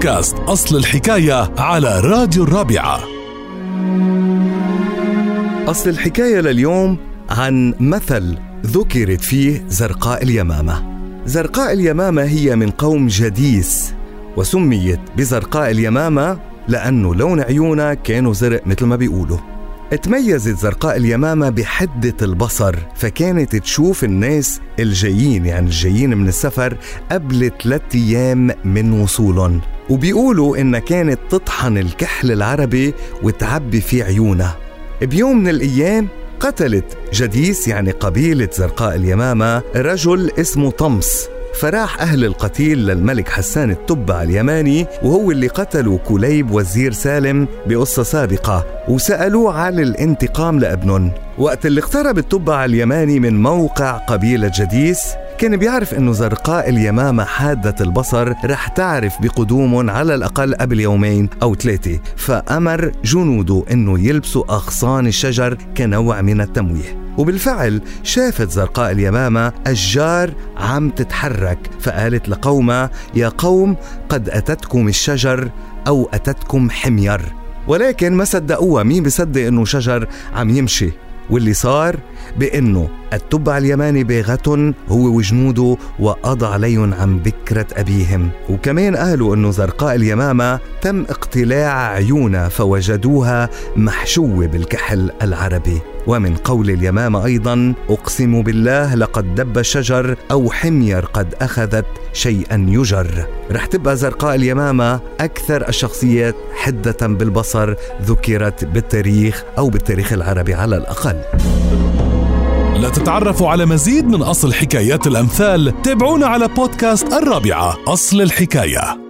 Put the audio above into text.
بودكاست أصل الحكاية على راديو الرابعة. أصل الحكاية لليوم عن مثل ذكرت فيه زرقاء اليمامة. زرقاء اليمامة هي من قوم جديس وسميت بزرقاء اليمامة لأنه لون عيونها كانوا زرق مثل ما بيقولوا. تميزت زرقاء اليمامة بحدة البصر فكانت تشوف الناس الجايين يعني الجايين من السفر قبل ثلاثة أيام من وصولهم. وبيقولوا إنها كانت تطحن الكحل العربي وتعبي في عيونها. بيوم من الأيام قتلت جديس يعني قبيلة زرقاء اليمامة رجل اسمه طمس. فراح أهل القتيل للملك حسان التبع اليماني وهو اللي قتلوا كليب وزير سالم بقصة سابقة وسألوه عن الانتقام لأبنهم. وقت اللي اقترب التبع اليماني من موقع قبيلة جديس كان بيعرف إنه زرقاء اليمامة حادة البصر رح تعرف بقدومهم على الأقل قبل يومين أو ثلاثة فأمر جنوده إنه يلبسوا أغصان الشجر كنوع من التمويه. وبالفعل شافت زرقاء اليمامة أشجار عم تتحرك فقالت لقومها يا قوم قد أتتكم الشجر أو أتتكم حمير. ولكن ما صدقوها مين بصدق إنه شجر عم يمشي؟ واللي صار بأنه التبع اليماني باغة هو وجنوده وقضى عليهم عن بكرة أبيهم. وكمان قالوا أنه زرقاء اليمامة تم اقتلاع عيونها فوجدوها محشوة بالكحل العربي. ومن قول اليمامة أيضا أقسم بالله لقد دب الشجر أو حمير قد أخذت شيئا يجر. رح تبقى زرقاء اليمامة أكثر الشخصيات حدة بالبصر ذكرت بالتاريخ أو بالتاريخ العربي على الأقل. لتتعرفوا على مزيد من أصل حكايات الأمثال تابعونا على بودكاست الرابعة أصل الحكاية.